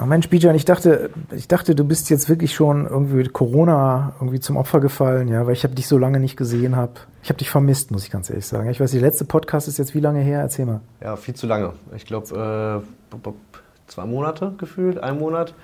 Oh Mensch, Bijan, ich dachte, ich dachte, du bist jetzt wirklich schon irgendwie mit Corona irgendwie zum Opfer gefallen, ja, weil ich habe dich so lange nicht gesehen habe. Ich habe dich vermisst, muss ich ganz ehrlich sagen. Ich weiß, der letzte Podcast ist jetzt wie lange her? Erzähl mal. Ja, viel zu lange. Ich glaube, äh, zwei Monate gefühlt, ein Monat.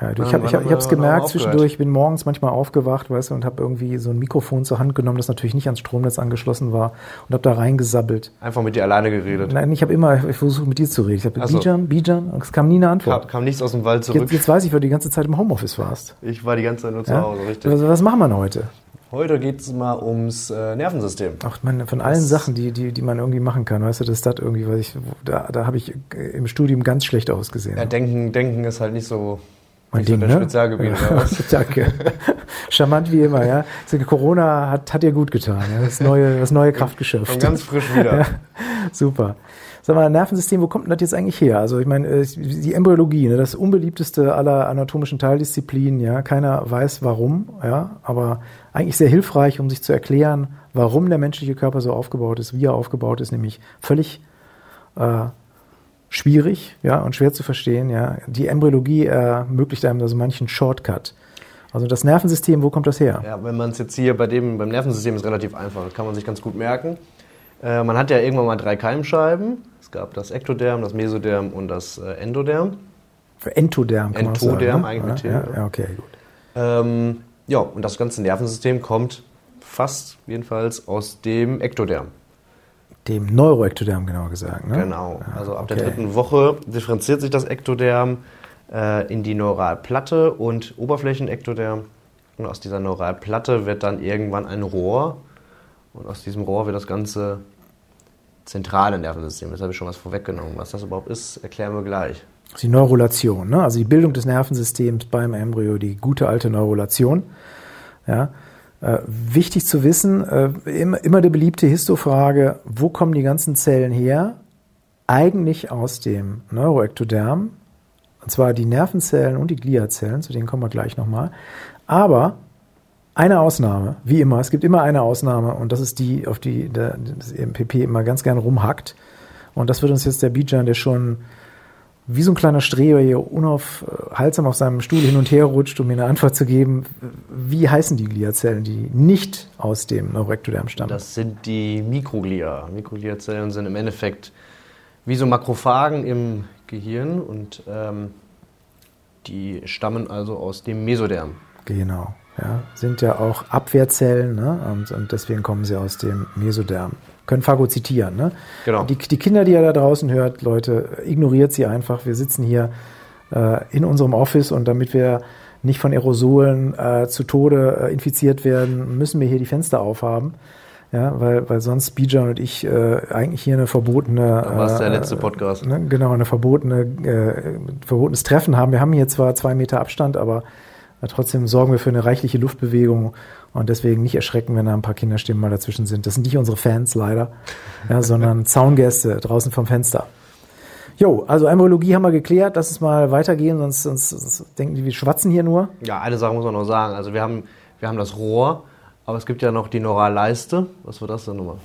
Ja, du, ich habe ich hab, ich gemerkt zwischendurch, ich bin morgens manchmal aufgewacht, weißt du, und habe irgendwie so ein Mikrofon zur Hand genommen, das natürlich nicht ans Stromnetz angeschlossen war und habe da reingesabbelt. Einfach mit dir alleine geredet? Nein, ich habe immer, ich versuche mit dir zu reden. Ich habe so. Bijan, Bijan, und es kam nie eine Antwort. Kam, kam nichts aus dem Wald zurück. Jetzt, jetzt, weiß ich, weil du die ganze Zeit im Homeoffice warst. Ich war die ganze Zeit nur zu ja? Hause, richtig. Also, was machen wir heute? Heute geht es mal ums äh, Nervensystem. Ach, man, von allen das Sachen, die, die, die man irgendwie machen kann, weißt du, das das irgendwie, was ich, da, da habe ich im Studium ganz schlecht ausgesehen. Ja, denken, denken ist halt nicht so mein Ding, ne? Spezialgebiet, ja. Danke. Charmant wie immer, ja. Corona hat, hat dir gut getan, ja. Das neue, das neue Kraftgeschäft. Und ganz frisch wieder. Ja. Super. Sag mal, Nervensystem, wo kommt denn das jetzt eigentlich her? Also ich meine, äh, die Embryologie, ne, das unbeliebteste aller anatomischen Teildisziplinen, ja, keiner weiß warum, ja, aber eigentlich sehr hilfreich, um sich zu erklären, warum der menschliche Körper so aufgebaut ist, wie er aufgebaut ist, nämlich völlig äh, schwierig ja, und schwer zu verstehen. Ja. Die Embryologie ermöglicht einem also manchen Shortcut. Also das Nervensystem, wo kommt das her? Ja, wenn man es jetzt hier bei dem, beim Nervensystem ist relativ einfach, das kann man sich ganz gut merken. Äh, man hat ja irgendwann mal drei Keimscheiben. Es gab das Ektoderm, das Mesoderm und das äh, Endoderm. Für Entoderm kann Entoderm man sagen, ne? eigentlich ja, mit T. Ja, okay, gut. Ähm, ja, und das ganze Nervensystem kommt fast jedenfalls aus dem Ektoderm. Dem Neuroektoderm, genauer gesagt. Ne? Genau. Also ab okay. der dritten Woche differenziert sich das Ektoderm äh, in die Neuralplatte und Oberflächenektoderm. Und aus dieser Neuralplatte wird dann irgendwann ein Rohr. Und aus diesem Rohr wird das ganze zentrale Nervensystem. Jetzt habe ich schon was vorweggenommen. Was das überhaupt ist, erklären wir gleich. Die Neurulation, ne? also die Bildung des Nervensystems beim Embryo, die gute alte Neurulation. Ja? Äh, wichtig zu wissen, äh, immer, immer die beliebte Histofrage, wo kommen die ganzen Zellen her? Eigentlich aus dem Neuroektoderm, und zwar die Nervenzellen und die Gliazellen, zu denen kommen wir gleich nochmal. Aber eine Ausnahme, wie immer, es gibt immer eine Ausnahme und das ist die, auf die der, das EMPP immer ganz gern rumhackt. Und das wird uns jetzt der Bijan, der schon wie so ein kleiner Streber hier unaufhaltsam auf seinem Stuhl hin und her rutscht, um mir eine Antwort zu geben. Wie heißen die Gliazellen, die nicht aus dem Neuroektoderm stammen? Das sind die Mikroglia. Mikrogliazellen sind im Endeffekt wie so Makrophagen im Gehirn und ähm, die stammen also aus dem Mesoderm. Genau. Ja, sind ja auch Abwehrzellen ne? und, und deswegen kommen sie aus dem Mesoderm können phagozytieren. Ne? Genau. Die, die, Kinder, die ihr da draußen hört, Leute, ignoriert sie einfach. Wir sitzen hier äh, in unserem Office und damit wir nicht von Aerosolen äh, zu Tode äh, infiziert werden, müssen wir hier die Fenster aufhaben. Ja, weil, weil sonst Bijan und ich äh, eigentlich hier eine verbotene. Da war es der letzte Podcast. Ne, genau, eine verbotene, äh, verbotenes Treffen haben. Wir haben hier zwar zwei Meter Abstand, aber äh, trotzdem sorgen wir für eine reichliche Luftbewegung und deswegen nicht erschrecken, wenn da ein paar Kinderstimmen mal dazwischen sind. Das sind nicht unsere Fans leider, ja, sondern Zaungäste draußen vom Fenster. Jo, also Embryologie haben wir geklärt. Lass uns mal weitergehen, sonst, sonst, sonst denken die, wir schwatzen hier nur. Ja, eine Sache muss man noch sagen. Also wir haben, wir haben das Rohr, aber es gibt ja noch die Neuralleiste. Was war das denn nochmal?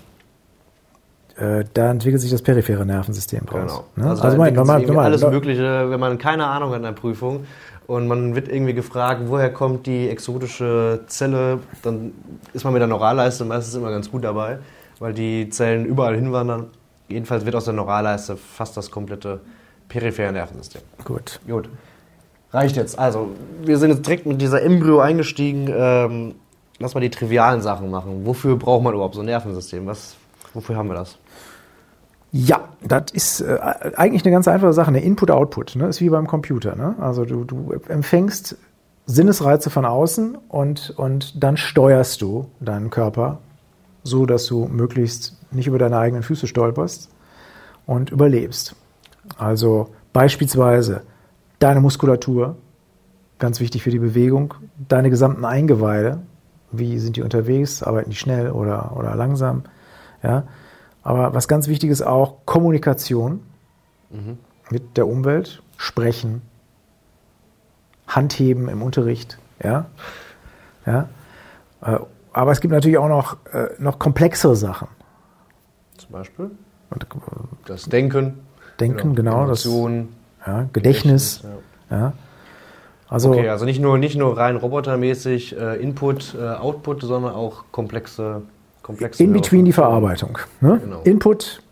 Äh, da entwickelt sich das periphere Nervensystem raus. Genau. Ne? Also, also mein, normal, normal, alles Mögliche, wenn man keine Ahnung hat in der Prüfung, und man wird irgendwie gefragt, woher kommt die exotische Zelle, dann ist man mit der Neuralleiste meistens immer ganz gut dabei, weil die Zellen überall hinwandern. Jedenfalls wird aus der Neuralleiste fast das komplette periphere Nervensystem. Gut. Gut. Reicht jetzt. Also, wir sind jetzt direkt mit dieser Embryo eingestiegen. Ähm, lass mal die trivialen Sachen machen. Wofür braucht man überhaupt so ein Nervensystem? Was, wofür haben wir das? Ja, das ist äh, eigentlich eine ganz einfache Sache, eine Input-Output, ne? ist wie beim Computer. Ne? Also du, du empfängst Sinnesreize von außen und, und dann steuerst du deinen Körper so, dass du möglichst nicht über deine eigenen Füße stolperst und überlebst. Also beispielsweise deine Muskulatur, ganz wichtig für die Bewegung, deine gesamten Eingeweide, wie sind die unterwegs, arbeiten die schnell oder, oder langsam, ja, aber was ganz wichtig ist auch Kommunikation mhm. mit der Umwelt, sprechen, Handheben im Unterricht, ja, ja. Äh, aber es gibt natürlich auch noch, äh, noch komplexere Sachen. Zum Beispiel? Äh, das Denken. Denken, genau. genau das, ja, Gedächtnis. Gedächtnis ja. Ja? Also, okay, also nicht nur, nicht nur rein robotermäßig äh, Input, äh, Output, sondern auch komplexe, komplexe In between die Verarbeitung. Ne? Genau. Input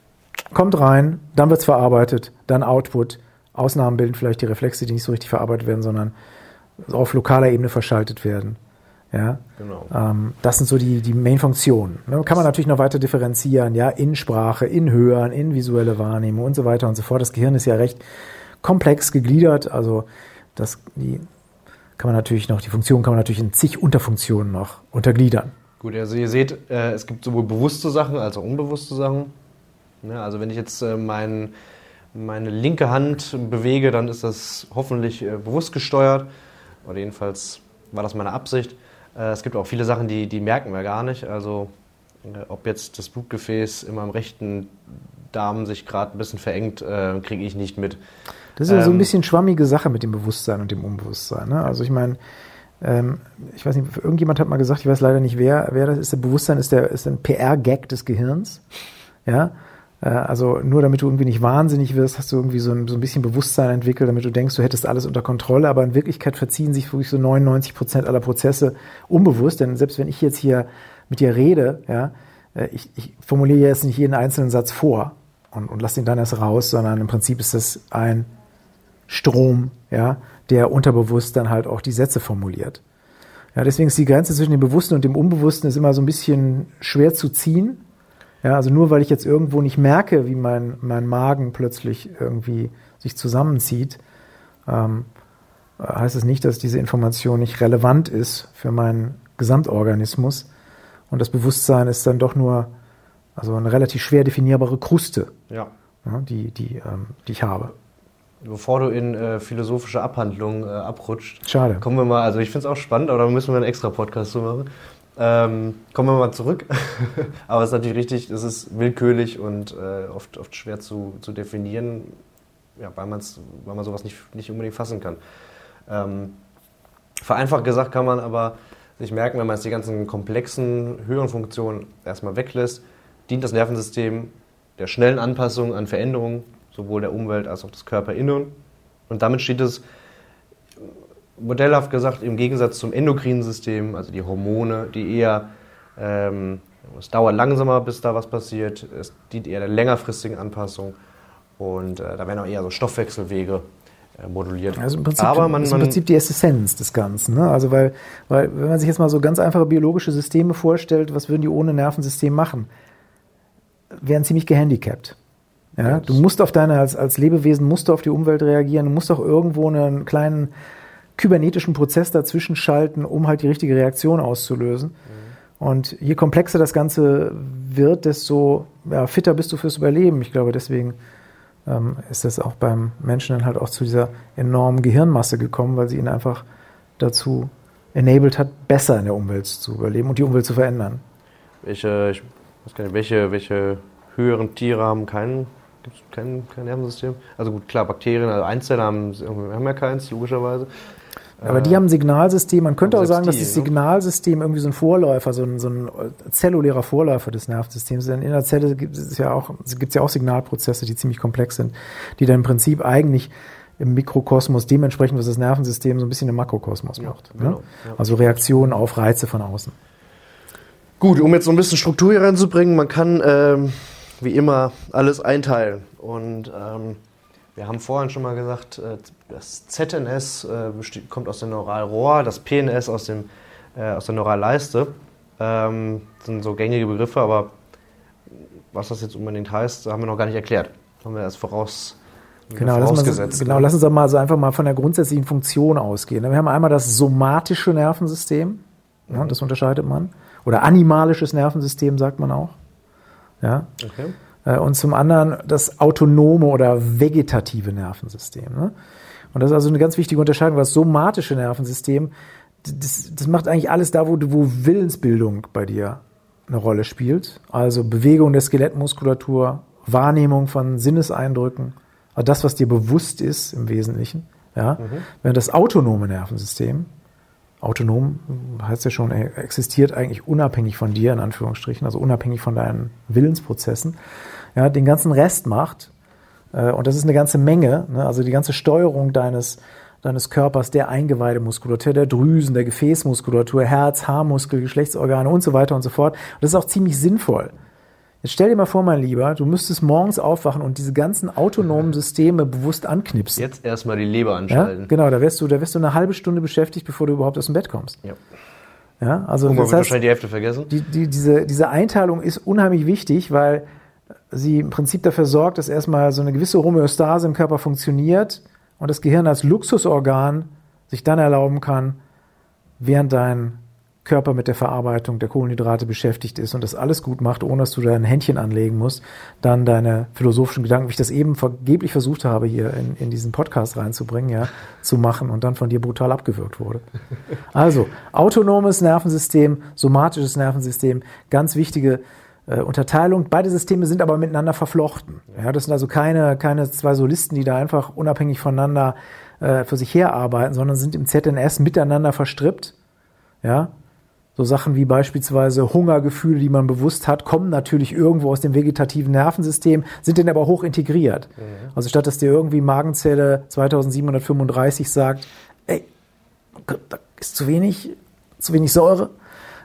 kommt rein, dann wird es verarbeitet, dann Output. Ausnahmen bilden vielleicht die Reflexe, die nicht so richtig verarbeitet werden, sondern auf lokaler Ebene verschaltet werden. Ja, genau. Ähm, das sind so die, die Main-Funktionen. Ne? Kann man natürlich noch weiter differenzieren, ja, in Sprache, in Hören, in visuelle Wahrnehmung und so weiter und so fort. Das Gehirn ist ja recht komplex gegliedert, also das, die kann man natürlich noch, die Funktion kann man natürlich in zig Unterfunktionen noch untergliedern. Gut, also ihr seht, äh, es gibt sowohl bewusste Sachen als auch unbewusste Sachen. Ja, also wenn ich jetzt äh, mein, meine linke Hand bewege, dann ist das hoffentlich äh, bewusst gesteuert. Oder jedenfalls war das meine Absicht. Äh, es gibt auch viele Sachen, die, die merken wir gar nicht. Also äh, ob jetzt das Blutgefäß in meinem rechten Darm sich gerade ein bisschen verengt, äh, kriege ich nicht mit. Das ist ja ähm, so ein ähm, bisschen schwammige Sache mit dem Bewusstsein und dem Unbewusstsein. Ne? Also ich meine, ich weiß nicht, irgendjemand hat mal gesagt, ich weiß leider nicht, wer, wer das ist. Der Bewusstsein ist, der, ist ein PR-Gag des Gehirns. Ja, äh, also nur damit du irgendwie nicht wahnsinnig wirst, hast du irgendwie so ein, so ein bisschen Bewusstsein entwickelt, damit du denkst, du hättest alles unter Kontrolle, aber in Wirklichkeit verziehen sich wirklich so 99 Prozent aller Prozesse unbewusst, denn selbst wenn ich jetzt hier mit dir rede, ja, äh, ich, ich formuliere jetzt nicht jeden einzelnen Satz vor und, und lass den dann erst raus, sondern im Prinzip ist das ein Strom, ja, der unterbewusst dann halt auch die Sätze formuliert. Ja, deswegen ist die Grenze zwischen dem Bewussten und dem Unbewussten ist immer so ein bisschen schwer zu ziehen. Ja, also nur weil ich jetzt irgendwo nicht merke, wie mein, mein Magen plötzlich irgendwie sich zusammenzieht, ähm, heißt es nicht, dass diese Information nicht relevant ist für meinen Gesamtorganismus. Und das Bewusstsein ist dann doch nur also eine relativ schwer definierbare Kruste, ja. Ja, die, die, ähm, die ich habe. Bevor du in äh, philosophische Abhandlungen äh, abrutscht, Schade. kommen wir mal, also ich finde es auch spannend, aber da müssen wir einen extra Podcast zu machen. Ähm, kommen wir mal zurück. Aber es ist natürlich richtig, es ist willkürlich und äh, oft, oft schwer zu, zu definieren, ja, weil, man's, weil man sowas nicht, nicht unbedingt fassen kann. Ähm, vereinfacht gesagt kann man aber sich merken, wenn man jetzt die ganzen komplexen höheren Funktionen erstmal weglässt, dient das Nervensystem der schnellen Anpassung an Veränderungen, sowohl der Umwelt als auch des Körperinneren. Und damit steht es modellhaft gesagt, im Gegensatz zum endokrinen System, also die Hormone, die eher, ähm, es dauert langsamer, bis da was passiert, es dient eher der längerfristigen Anpassung und äh, da werden auch eher so Stoffwechselwege äh, moduliert. Also im Prinzip, Aber man, ist im Prinzip die Essenz des Ganzen. Ne? Also weil, weil, wenn man sich jetzt mal so ganz einfache biologische Systeme vorstellt, was würden die ohne Nervensystem machen? Wären ziemlich gehandicapt. Ja? Du musst auf deine, als, als Lebewesen musst du auf die Umwelt reagieren, du musst auch irgendwo einen kleinen kybernetischen Prozess dazwischen schalten, um halt die richtige Reaktion auszulösen. Mhm. Und je komplexer das Ganze wird, desto ja, fitter bist du fürs Überleben. Ich glaube, deswegen ähm, ist das auch beim Menschen dann halt auch zu dieser enormen Gehirnmasse gekommen, weil sie ihn einfach dazu enabled hat, besser in der Umwelt zu überleben und die Umwelt zu verändern. Welche, ich weiß gar nicht, welche, welche höheren Tiere haben keinen kein, kein Nervensystem? Also gut, klar, Bakterien, also Einzeller haben, haben ja keins, logischerweise. Aber die haben ein Signalsystem. Man könnte auch sagen, dass das Signalsystem irgendwie so ein Vorläufer, so ein, so ein zellulärer Vorläufer des Nervensystems ist. Denn in der Zelle gibt es ja auch, gibt's ja auch Signalprozesse, die ziemlich komplex sind, die dann im Prinzip eigentlich im Mikrokosmos dementsprechend, was das Nervensystem so ein bisschen im Makrokosmos macht. Ja, ne? genau, ja. Also Reaktionen auf Reize von außen. Gut, um jetzt so ein bisschen Struktur hier reinzubringen, man kann ähm, wie immer alles einteilen. Und ähm, wir haben vorhin schon mal gesagt, äh, das ZNS äh, kommt aus dem Neuralrohr, das PNS aus, dem, äh, aus der Neuralleiste. Ähm, das sind so gängige Begriffe, aber was das jetzt unbedingt heißt, haben wir noch gar nicht erklärt. Haben wir erst voraus. Genau, lass, genau, lass uns mal so einfach mal von der grundsätzlichen Funktion ausgehen. Wir haben einmal das somatische Nervensystem, mhm. ja, das unterscheidet man. Oder animalisches Nervensystem sagt man auch. Ja. Okay. Äh, und zum anderen das autonome oder vegetative Nervensystem. Ne? Und das ist also eine ganz wichtige Unterscheidung, das somatische Nervensystem, das, das macht eigentlich alles da, wo, wo Willensbildung bei dir eine Rolle spielt. Also Bewegung der Skelettmuskulatur, Wahrnehmung von Sinneseindrücken, also das, was dir bewusst ist im Wesentlichen. Ja? Mhm. Während das autonome Nervensystem, autonom heißt ja schon, existiert eigentlich unabhängig von dir, in Anführungsstrichen, also unabhängig von deinen Willensprozessen, ja, den ganzen Rest macht. Äh, und das ist eine ganze Menge, ne? also die ganze Steuerung deines, deines Körpers, der Eingeweidemuskulatur, der Drüsen, der Gefäßmuskulatur, Herz, Haarmuskel, Geschlechtsorgane und so weiter und so fort. Und das ist auch ziemlich sinnvoll. Jetzt stell dir mal vor, mein Lieber, du müsstest morgens aufwachen und diese ganzen autonomen Systeme bewusst anknipsen. Jetzt erstmal die Leber anschalten. Ja? Genau, da wärst, du, da wärst du eine halbe Stunde beschäftigt, bevor du überhaupt aus dem Bett kommst. Ja. Ja, also Guck mal, das heißt, wahrscheinlich die Hälfte vergessen. Die, die, diese, diese Einteilung ist unheimlich wichtig, weil sie im Prinzip dafür sorgt, dass erstmal so eine gewisse Homöostase im Körper funktioniert und das Gehirn als Luxusorgan sich dann erlauben kann, während dein Körper mit der Verarbeitung der Kohlenhydrate beschäftigt ist und das alles gut macht, ohne dass du da ein Händchen anlegen musst, dann deine philosophischen Gedanken, wie ich das eben vergeblich versucht habe, hier in, in diesen Podcast reinzubringen, ja, zu machen und dann von dir brutal abgewürgt wurde. Also, autonomes Nervensystem, somatisches Nervensystem, ganz wichtige äh, Unterteilung. Beide Systeme sind aber miteinander verflochten. Ja, das sind also keine, keine zwei Solisten, die da einfach unabhängig voneinander äh, für sich herarbeiten, sondern sind im ZNS miteinander verstrippt. Ja, so Sachen wie beispielsweise Hungergefühle, die man bewusst hat, kommen natürlich irgendwo aus dem vegetativen Nervensystem, sind dann aber hoch integriert. Mhm. Also statt dass dir irgendwie Magenzelle 2735 sagt, ey, da ist zu wenig, zu wenig Säure,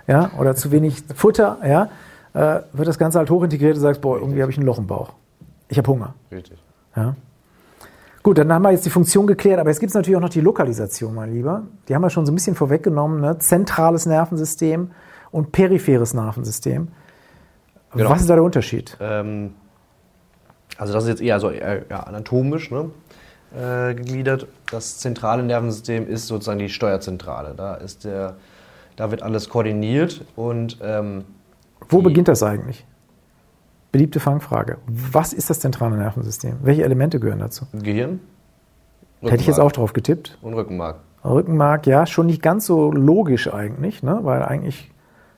ja, oder zu wenig Futter, ja, äh, wird das Ganze halt hochintegriert und sagst, boah, irgendwie habe ich ein Loch im Bauch. Ich habe Hunger. Richtig. Ja. Gut, dann haben wir jetzt die Funktion geklärt, aber jetzt gibt es natürlich auch noch die Lokalisation, mein Lieber. Die haben wir schon so ein bisschen vorweggenommen, ne? zentrales Nervensystem und peripheres Nervensystem. Genau. Was ist da der Unterschied? Ähm, also das ist jetzt eher so eher, ja, anatomisch ne? äh, gegliedert. Das zentrale Nervensystem ist sozusagen die Steuerzentrale. Da, ist der, da wird alles koordiniert und ähm, wo beginnt das eigentlich? Beliebte Fangfrage. Was ist das zentrale Nervensystem? Welche Elemente gehören dazu? Gehirn. Rückenmark. Hätte ich jetzt auch drauf getippt. Und Rückenmark. Rückenmark, ja, schon nicht ganz so logisch eigentlich, ne? weil eigentlich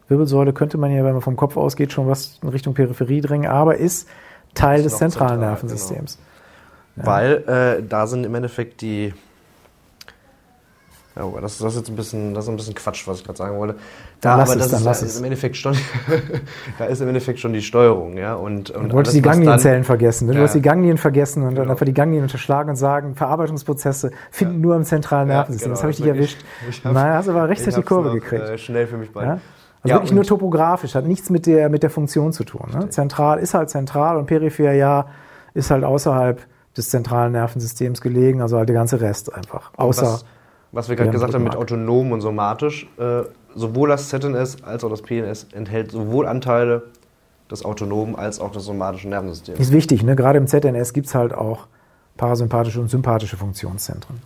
Wirbelsäule könnte man ja, wenn man vom Kopf ausgeht, schon was in Richtung Peripherie drängen, aber ist Teil ist des zentralen zentral, Nervensystems. Genau. Ja. Weil äh, da sind im Endeffekt die ja, aber das, das, ist jetzt ein bisschen, das ist ein bisschen Quatsch, was ich gerade sagen wollte. Da, aber es, das ist, ist, im Endeffekt schon, da ist im Endeffekt schon die Steuerung, ja. Und, und du wolltest die Ganglienzellen vergessen. Ne? Du ja. hast die Ganglien vergessen und genau. dann einfach die Ganglien unterschlagen und sagen, Verarbeitungsprozesse finden ja. nur im zentralen Nervensystem. Genau. Das habe ich dich erwischt. Ich hab, Nein, hast du aber rechtzeitig die Kurve noch, gekriegt. Äh, schnell für mich beide. Also wirklich nur topografisch, hat nichts mit der, mit der Funktion zu tun. Ne? Zentral ist halt zentral und peripher ja ist halt außerhalb des zentralen Nervensystems gelegen, also halt der ganze Rest einfach. Außer was, was wir gerade gesagt haben mit autonom und somatisch, äh, sowohl das ZNS als auch das PNS enthält sowohl Anteile des autonomen als auch des somatischen Nervensystems. Ist wichtig, ne? gerade im ZNS gibt es halt auch parasympathische und sympathische Funktionszentren.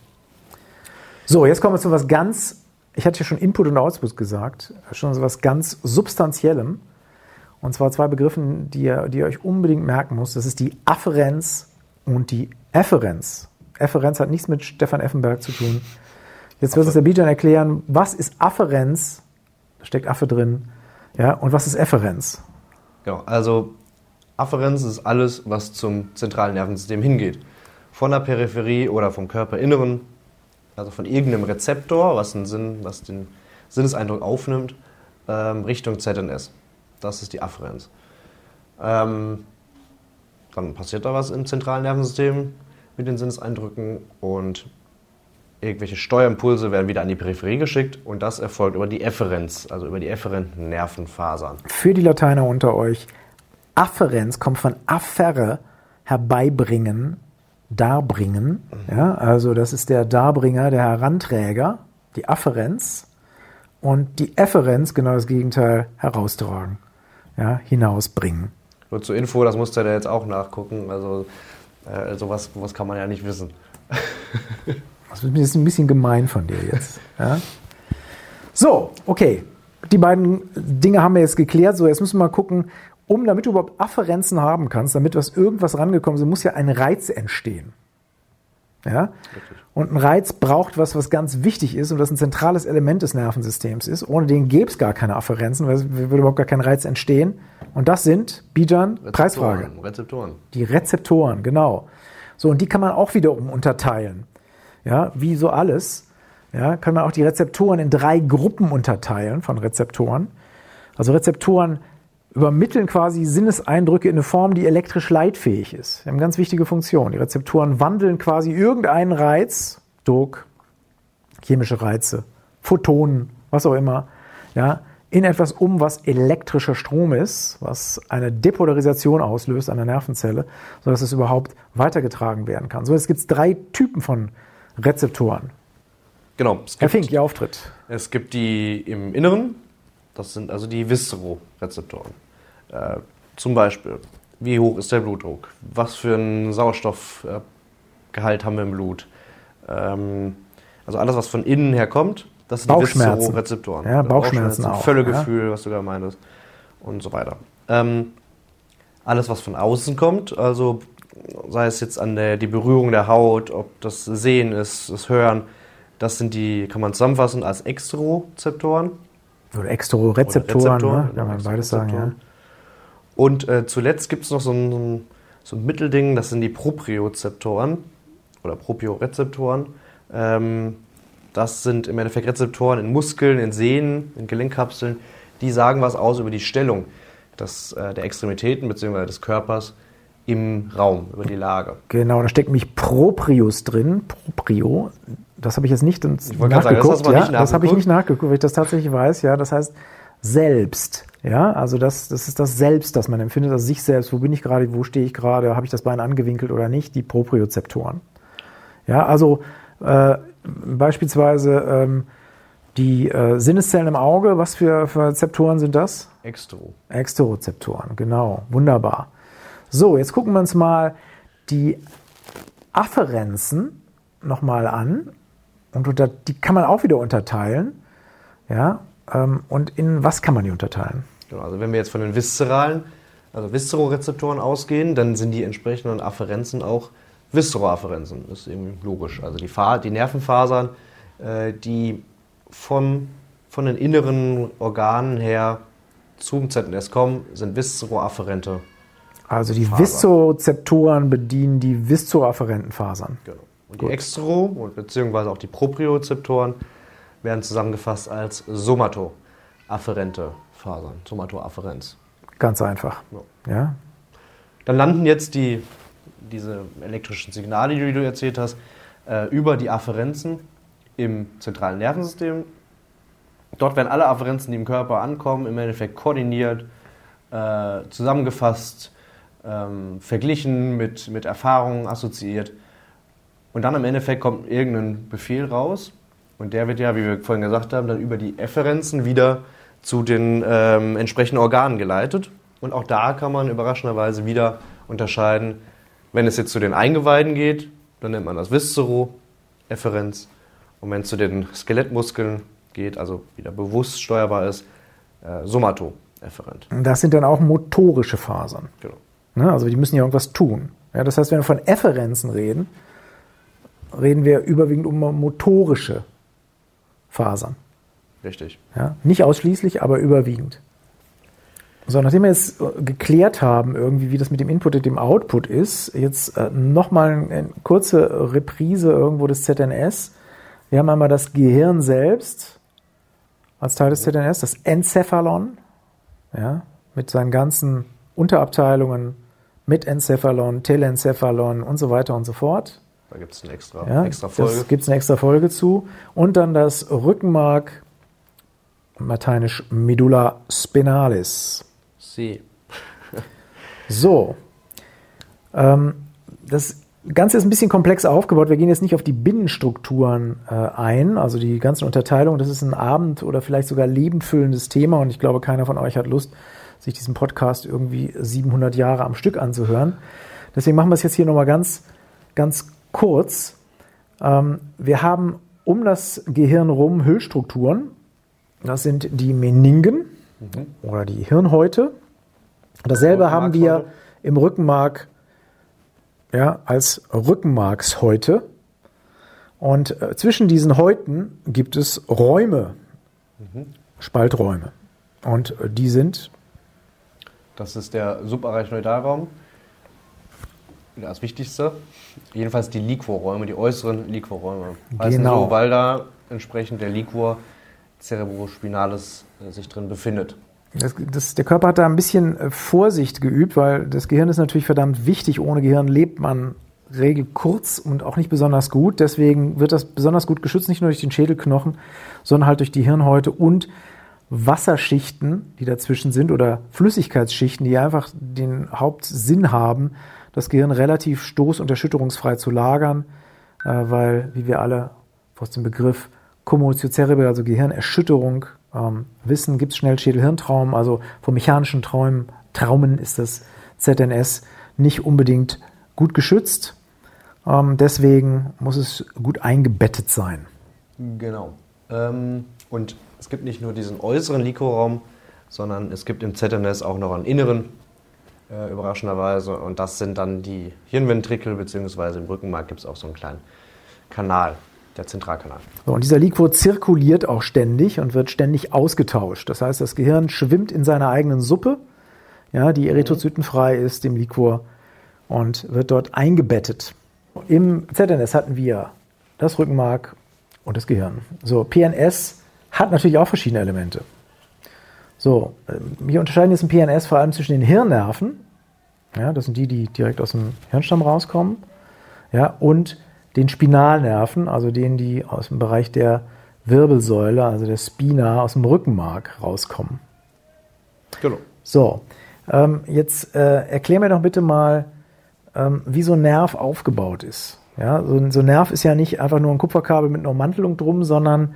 So, jetzt kommen wir zu was ganz, ich hatte ja schon Input und Output gesagt, schon so was ganz Substanziellem. Und zwar zwei Begriffen, die ihr, die ihr euch unbedingt merken müsst. Das ist die Afferenz und die Efferenz. Efferenz hat nichts mit Stefan Effenberg zu tun. Jetzt wird uns der Bijan erklären, was ist Afferenz? Da steckt Affe drin. Ja, und was ist Efferenz? Genau, also Afferenz ist alles, was zum zentralen Nervensystem hingeht. Von der Peripherie oder vom Körperinneren, also von irgendeinem Rezeptor, was, den, Sinn, was den Sinneseindruck aufnimmt, ähm, Richtung ZNS. Das ist die Afferenz. Ähm, dann passiert da was im zentralen Nervensystem mit den Sinneseindrücken und irgendwelche Steuerimpulse werden wieder an die Peripherie geschickt und das erfolgt über die Efferenz, also über die efferenten Nervenfasern. Für die Lateiner unter euch, Afferenz kommt von afferre, herbeibringen, darbringen. Mhm. Ja, also das ist der Darbringer, der Heranträger, die Afferenz. Und die Efferenz, genau das Gegenteil, heraustragen, ja, hinausbringen. Nur zur Info, das musst du ja jetzt auch nachgucken. Also äh, sowas, sowas kann man ja nicht wissen. Das ist ein bisschen gemein von dir jetzt. Ja? So, okay. Die beiden Dinge haben wir jetzt geklärt. So, jetzt müssen wir mal gucken, um damit du überhaupt Afferenzen haben kannst, damit was irgendwas rangekommen ist, muss ja ein Reiz entstehen. Ja? Und ein Reiz braucht was, was ganz wichtig ist und das ein zentrales Element des Nervensystems ist. Ohne den gäbe es gar keine Afferenzen, weil es würde überhaupt gar kein Reiz entstehen. Und das sind, Bijan, Preisfrage. Rezeptoren. Die Rezeptoren, genau. So, und die kann man auch wiederum unterteilen ja, wie so alles, ja, kann man auch die Rezeptoren in drei Gruppen unterteilen von Rezeptoren. Also Rezeptoren übermitteln quasi Sinneseindrücke in eine Form, die elektrisch leitfähig ist. Die haben eine ganz wichtige Funktion. Die Rezeptoren wandeln quasi irgendeinen Reiz, Druck, chemische Reize, Photonen, was auch immer, ja, in etwas um, was elektrischer Strom ist, was eine Depolarisation auslöst an der Nervenzelle, sodass es überhaupt weitergetragen werden kann. So, es gibt drei Typen von Rezeptoren. Genau. Herr Fink, Ihr Auftritt. Es gibt die im Inneren, das sind also die Viscerorezeptoren. Äh, zum Beispiel, wie hoch ist der Blutdruck? Was für einen Sauerstoffgehalt haben wir im Blut? Ähm, also alles, was von innen her kommt, das sind die Viscerorezeptoren. Ja, Bauchschmerzen, Bauchschmerzen auch. Völlegefühl, ja. was du gerade meintest und so weiter. Ähm, alles, was von außen kommt, also sei es jetzt an der die Berührung der Haut, ob das Sehen ist, das Hören, das sind die, kann man zusammenfassen als Exterozeptoren. Oder Exterorezeptoren, ne? kann man beides sagen, ja. Und äh, zuletzt gibt es noch so ein, so ein Mittelding, das sind die Propriozeptoren oder Propriorezeptoren. Ähm, das sind im Endeffekt Rezeptoren in Muskeln, in Sehnen, in Gelenkkapseln, die sagen was aus über die Stellung des, äh, der Extremitäten bzw. des Körpers im Raum, über die Lage. Genau, da steckt nämlich Proprius drin. Proprio, das habe ich jetzt nicht nachgeguckt. Sagen, das, ja, das habe ich nicht nachgeguckt, weil ich das tatsächlich weiß. Ja, das heißt selbst. Ja, also das, das ist das Selbst, das man empfindet, also sich selbst. Wo bin ich gerade? Wo stehe ich gerade? Habe ich das Bein angewinkelt oder nicht? Die Propriozeptoren. Ja, also äh, beispielsweise ähm, die äh, Sinneszellen im Auge, was für, für Rezeptoren sind das? Extero. Exterozeptoren, genau, wunderbar. So, jetzt gucken wir uns mal die Afferenzen nochmal an. Und unter, die kann man auch wieder unterteilen. Ja, ähm, und in was kann man die unterteilen? Genau, also wenn wir jetzt von den viszeralen, also Viszerorezeptoren ausgehen, dann sind die entsprechenden Afferenzen auch Visceroafferenzen. Das ist eben logisch. Also die, die Nervenfasern, äh, die vom, von den inneren Organen her zum ZNS kommen, sind viszeroafferente Also die Viszerozeptoren bedienen die viszeroafferenten Fasern. Genau. Und Gut. die Extero- bzw. auch die Propriozeptoren werden zusammengefasst als somatoafferente Fasern, Somatoafferenz. Ganz einfach. Ja. ja. Dann landen jetzt die diese elektrischen Signale, die du erzählt hast, äh, über die Afferenzen im zentralen Nervensystem. Dort werden alle Afferenzen, die im Körper ankommen, im Endeffekt koordiniert, äh, zusammengefasst, ähm, verglichen, mit, mit Erfahrungen assoziiert. Und dann im Endeffekt kommt irgendein Befehl raus. Und der wird ja, wie wir vorhin gesagt haben, dann über die Efferenzen wieder zu den ähm, entsprechenden Organen geleitet. Und auch da kann man überraschenderweise wieder unterscheiden, wenn es jetzt zu den Eingeweiden geht, dann nennt man das Viszero-Efferenz. Und wenn es zu den Skelettmuskeln geht, also wieder bewusst steuerbar ist, äh, Somato-Efferent. Das sind dann auch motorische Fasern. Genau. Ne? Also die müssen ja irgendwas tun. Ja, das heißt, wenn wir von Efferenzen reden, reden wir überwiegend um motorische Fasern. Richtig. Ja, nicht ausschließlich, aber überwiegend. So, nachdem wir jetzt äh, geklärt haben, irgendwie, wie das mit dem Input und dem Output ist, jetzt äh, nochmal eine kurze Reprise irgendwo des ZNS. Wir haben einmal das Gehirn selbst als Teil des ZNS, das Encephalon, ja, mit seinen ganzen Unterabteilungen, mit Encephalon, Telencephalon und so weiter und so fort. Da gibt es eine extra, ja, extra Folge. Da gibt es eine extra Folge zu. Und dann das Rückenmark, lateinisch Medulla spinalis. Sie. so. Ähm, das Ganze ist ein bisschen komplex aufgebaut. Wir gehen jetzt nicht auf die Binnenstrukturen äh, ein, also die ganzen Unterteilungen. Das ist ein Abend- oder vielleicht sogar lebendfüllendes Thema und ich glaube, keiner von euch hat Lust, sich diesen Podcast irgendwie 700 Jahre am Stück anzuhören. Deswegen machen wir es jetzt hier nochmal ganz, ganz kurz. Ähm, wir haben um das Gehirn rum Hüllstrukturen. Das sind die Meningen mhm. oder die Hirnhäute. Dasselbe haben wir im Rückenmark ja, als Rückenmarkshäute. Und äh, zwischen diesen Häuten gibt es Räume, mhm. Spalträume. Und äh, die sind. Das ist der Subarachnoidalraum. Das Wichtigste. Jedenfalls die Liquorräume, die äußeren Liquorräume. Genau. So, weil da entsprechend der Liquor cerebrospinalis äh, sich drin befindet. Das, das, der Körper hat da ein bisschen äh, Vorsicht geübt, weil das Gehirn ist natürlich verdammt wichtig. Ohne Gehirn lebt man Regel kurz und auch nicht besonders gut. Deswegen wird das besonders gut geschützt, nicht nur durch den Schädelknochen, sondern halt durch die Hirnhäute und Wasserschichten, die dazwischen sind oder Flüssigkeitsschichten, die einfach den Hauptsinn haben, das Gehirn relativ stoß- und erschütterungsfrei zu lagern, äh, weil, wie wir alle aus dem Begriff Commotio cerebral, also Gehirnerschütterung, ähm, wissen, gibt es schnell Schädel-Hirntraum, also vor mechanischen Träumen, Traumen ist das ZNS nicht unbedingt gut geschützt. Ähm, deswegen muss es gut eingebettet sein. Genau. Ähm, und es gibt nicht nur diesen äußeren Likoraum, sondern es gibt im ZNS auch noch einen inneren, äh, überraschenderweise. Und das sind dann die Hirnventrikel, beziehungsweise im Rückenmark gibt es auch so einen kleinen Kanal, der Zentralkanal. So, und dieser Liquor zirkuliert auch ständig und wird ständig ausgetauscht. Das heißt, das Gehirn schwimmt in seiner eigenen Suppe, ja, die erythrozytenfrei ist, dem Liquor, und wird dort eingebettet. Im ZNS hatten wir das Rückenmark und das Gehirn. So, PNS hat natürlich auch verschiedene Elemente. So, ähm, wir unterscheiden jetzt im PNS vor allem zwischen den Hirnnerven, ja, das sind die, die direkt aus dem Hirnstamm rauskommen, ja, und den Spinalnerven, also denen, die aus dem Bereich der Wirbelsäule, also der Spina, aus dem Rückenmark rauskommen. Genau. So, ähm, jetzt äh, erklär mir doch bitte mal, ähm, wie so ein Nerv aufgebaut ist. Ja, so, so ein Nerv ist ja nicht einfach nur ein Kupferkabel mit einer Ummantelung drum, sondern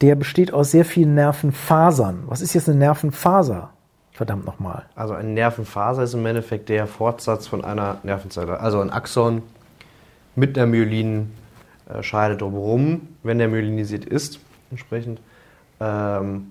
der besteht aus sehr vielen Nervenfasern. Was ist jetzt eine Nervenfaser? Verdammt nochmal. Also eine Nervenfaser ist im Endeffekt der Fortsatz von einer Nervenzelle. Also ein Axon mit einer Myelinscheide drumherum, wenn der myelinisiert ist, entsprechend. Ähm,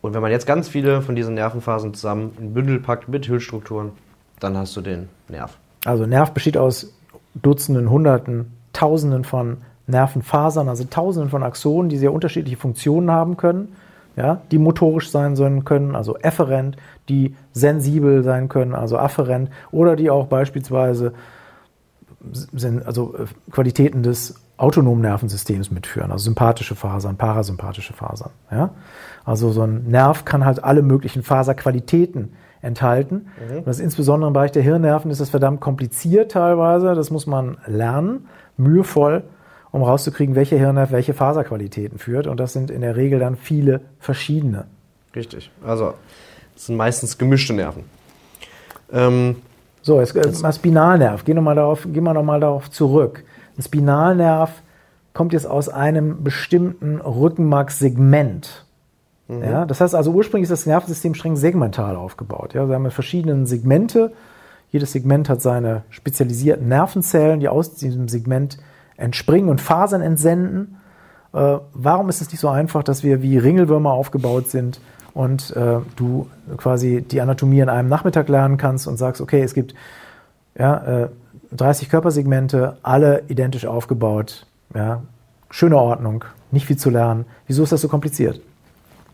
und wenn man jetzt ganz viele von diesen Nervenfasern zusammen in Bündel packt mit Hüllstrukturen, dann hast du den Nerv. Also Nerv besteht aus Dutzenden, Hunderten, Tausenden von Nervenfasern, also Tausenden von Axonen, die sehr unterschiedliche Funktionen haben können, ja, die motorisch sein sollen können, also efferent, die sensibel sein können, also afferent, oder die auch beispielsweise also äh, Qualitäten des autonomen Nervensystems mitführen, also sympathische Fasern, parasympathische Fasern. Ja? Also so ein Nerv kann halt alle möglichen Faserqualitäten enthalten. Mhm. Das ist insbesondere im Bereich der Hirnnerven ist das verdammt kompliziert teilweise. Das muss man lernen, mühevoll, um rauszukriegen, welche Hirnnerv welche Faserqualitäten führt. Und das sind in der Regel dann viele verschiedene. Richtig. Also es sind meistens gemischte Nerven. Ähm, so, jetzt, jetzt mal Spinalnerv. Gehen wir mal darauf, gehen wir nochmal darauf zurück. Ein Spinalnerv kommt jetzt aus einem bestimmten Rückenmarkssegment. Mhm. Ja, das heißt also, ursprünglich ist das Nervensystem streng segmental aufgebaut. Ja, wir haben verschiedene Segmente. Jedes Segment hat seine spezialisierten Nervenzellen, die aus diesem Segment entspringen und Fasern entsenden. Äh, warum ist es nicht so einfach, dass wir wie Ringelwürmer aufgebaut sind und äh, du quasi die Anatomie in einem Nachmittag lernen kannst und sagst, okay, es gibt ja, äh, 30 Körpersegmente, alle identisch aufgebaut, ja, schöne Ordnung, nicht viel zu lernen. Wieso ist das so kompliziert?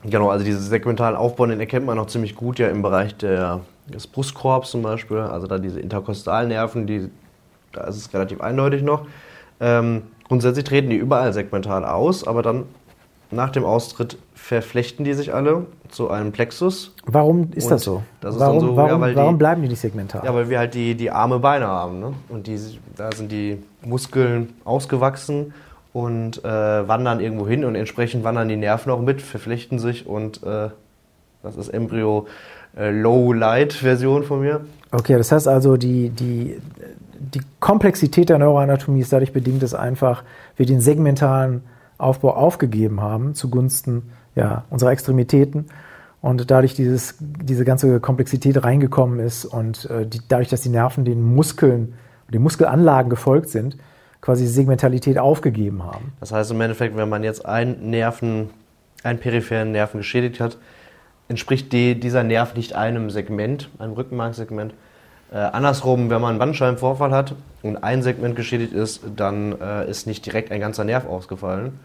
Genau, also diese segmentalen Aufbau, den erkennt man noch ziemlich gut ja im Bereich der, des Brustkorbs zum Beispiel. Also da diese Interkostalnerven, die, da ist es relativ eindeutig noch. Ähm, grundsätzlich treten die überall segmental aus, aber dann nach dem Austritt verflechten die sich alle zu einem Plexus. Warum ist das so? Das ist warum, so, warum, ja, warum die, bleiben die nicht segmental? Ja, weil wir halt die, die arme Beine haben. Ne? Und die, da sind die Muskeln ausgewachsen und äh, wandern irgendwo hin und entsprechend wandern die Nerven auch mit, verflechten sich und äh, das ist Embryo äh, Low-Light-Version von mir. Okay, das heißt also, die, die, die Komplexität der Neuroanatomie ist dadurch bedingt, dass einfach wir den segmentalen Aufbau aufgegeben haben zugunsten ja, unserer Extremitäten und dadurch dieses, diese ganze Komplexität reingekommen ist und äh, die, dadurch, dass die Nerven den Muskeln, den Muskelanlagen gefolgt sind, quasi Segmentalität aufgegeben haben. Das heißt im Endeffekt, wenn man jetzt einen Nerven, einen peripheren Nerven geschädigt hat, entspricht die, dieser Nerv nicht einem Segment, einem Rückenmarksegment. Äh, andersrum, wenn man einen Bandscheibenvorfall hat und ein Segment geschädigt ist, dann äh, ist nicht direkt ein ganzer Nerv ausgefallen,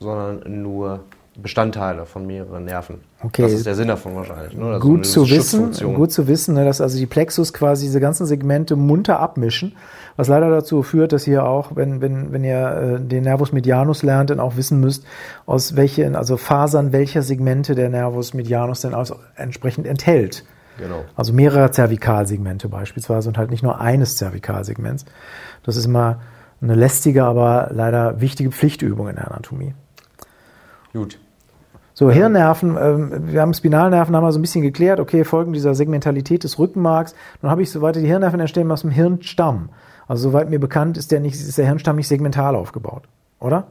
sondern nur Bestandteile von mehreren Nerven. Okay. Das ist der Sinn davon wahrscheinlich. Ne? Gut, so zu wissen, gut zu wissen, ne, dass also die Plexus quasi diese ganzen Segmente munter abmischen, was leider dazu führt, dass ihr auch, wenn, wenn, wenn ihr äh, den Nervus medianus lernt, dann auch wissen müsst, aus welchen, also Fasern welcher Segmente der Nervus medianus denn aus, entsprechend enthält. Genau. Also mehrere Zervikalsegmente beispielsweise und halt nicht nur eines Zervikalsegments. Das ist immer eine lästige, aber leider wichtige Pflichtübung in der Anatomie. Gut. So, Hirnnerven, ähm, wir haben Spinalnerven, haben wir so ein bisschen geklärt, okay, Folgen dieser Segmentalität des Rückenmarks. Nun habe ich soweit die Hirnnerven entstehen aus dem Hirnstamm. Also soweit mir bekannt ist der, nicht, ist der Hirnstamm nicht segmental aufgebaut, oder?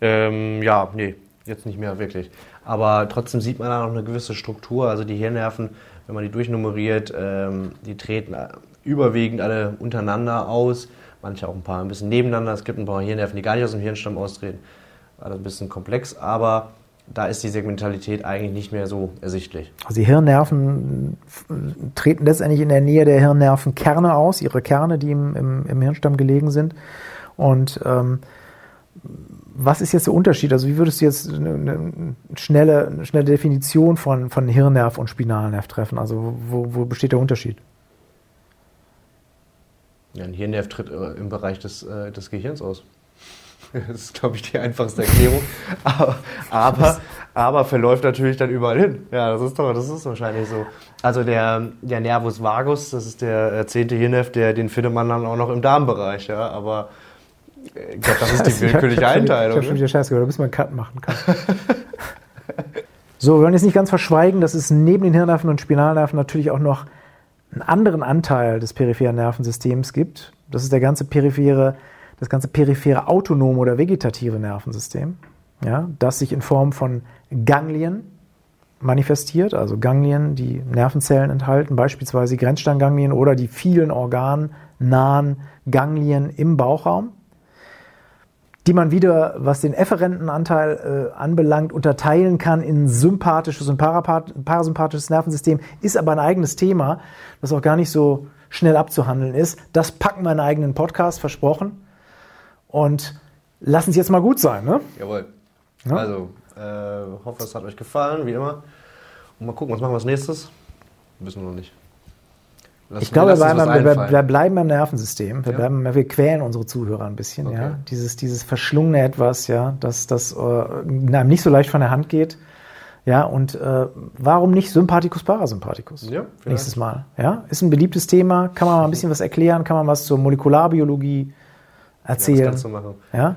Ähm, ja, nee, jetzt nicht mehr wirklich. Aber trotzdem sieht man da noch eine gewisse Struktur. Also die Hirnnerven, wenn man die durchnummeriert, ähm, die treten überwiegend alle untereinander aus. Manche auch ein paar ein bisschen nebeneinander. Es gibt ein paar Hirnnerven, die gar nicht aus dem Hirnstamm austreten. Alles ein bisschen komplex, aber da ist die Segmentalität eigentlich nicht mehr so ersichtlich. Also die Hirnnerven treten letztendlich in der Nähe der Hirnnervenkerne aus, ihre Kerne, die im, im, im Hirnstamm gelegen sind. Und ähm, was ist jetzt der Unterschied? Also wie würdest du jetzt eine, eine schnelle, eine schnelle Definition von, von Hirnnerv und Spinalnerv treffen? Also wo, wo besteht der Unterschied? Ja, ein Hirnnerv tritt äh, im Bereich des, äh, des Gehirns aus. Das ist, glaube ich, die einfachste Erklärung. aber, aber, aber, verläuft natürlich dann überall hin. Ja, das ist doch, das ist wahrscheinlich so. Also der, der Nervus vagus, das ist der äh, zehnte Hirnnerv, der, den findet man dann auch noch im Darmbereich. Ja, aber ich glaube, das ist die willkürliche Einteilung. Ich habe schon wieder Scheiße gehört, bis man einen Cut machen kann. so, wir wollen jetzt nicht ganz verschweigen, dass es neben den Hirnnerven und Spinalnerven natürlich auch noch einen anderen Anteil des peripheren Nervensystems gibt. Das ist der ganze periphere das ganze periphere autonome oder vegetative Nervensystem, ja, das sich in Form von Ganglien manifestiert, also Ganglien, die Nervenzellen enthalten, beispielsweise Grenzsteinganglien oder die vielen organnahen Ganglien im Bauchraum, die man wieder, was den efferenten Anteil äh, anbelangt, unterteilen kann in sympathisches und parasympathisches Nervensystem, ist aber ein eigenes Thema, das auch gar nicht so schnell abzuhandeln ist. Das packen wir in einen eigenen Podcast, versprochen. Und lassen es jetzt mal gut sein, ne? Jawohl. Ja? Also, äh, hoffe, es hat euch gefallen, wie immer. Und mal gucken, was machen wir als nächstes? Wissen wir noch nicht. Lassen ich glaube, wir bleiben, wir, wir bleiben, beim Nervensystem. Wir, ja. bleiben, wir quälen unsere Zuhörer ein bisschen. Okay. Ja? Dieses, dieses verschlungene Etwas, ja, das, das äh, einem nicht so leicht von der Hand geht. Ja, und äh, warum nicht Sympathikus Parasympathikus? Ja, Nächstes Mal. Ja, ist ein beliebtes Thema. Kann man mal ein bisschen was erklären? Kann man was zur Molekularbiologie erzählen. Ja, das kannst du machen. Ja?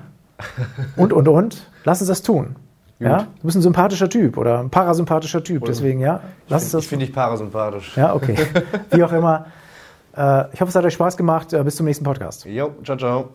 Und, und, und. Lass uns das tun. Ja? Du bist ein sympathischer Typ oder ein parasympathischer Typ, oder deswegen, ja. Lass ich finde dich parasympathisch. Ja, okay. Wie auch immer. Äh, ich hoffe, es hat euch Spaß gemacht. Äh, bis zum nächsten Podcast. Jo, ciao, ciao.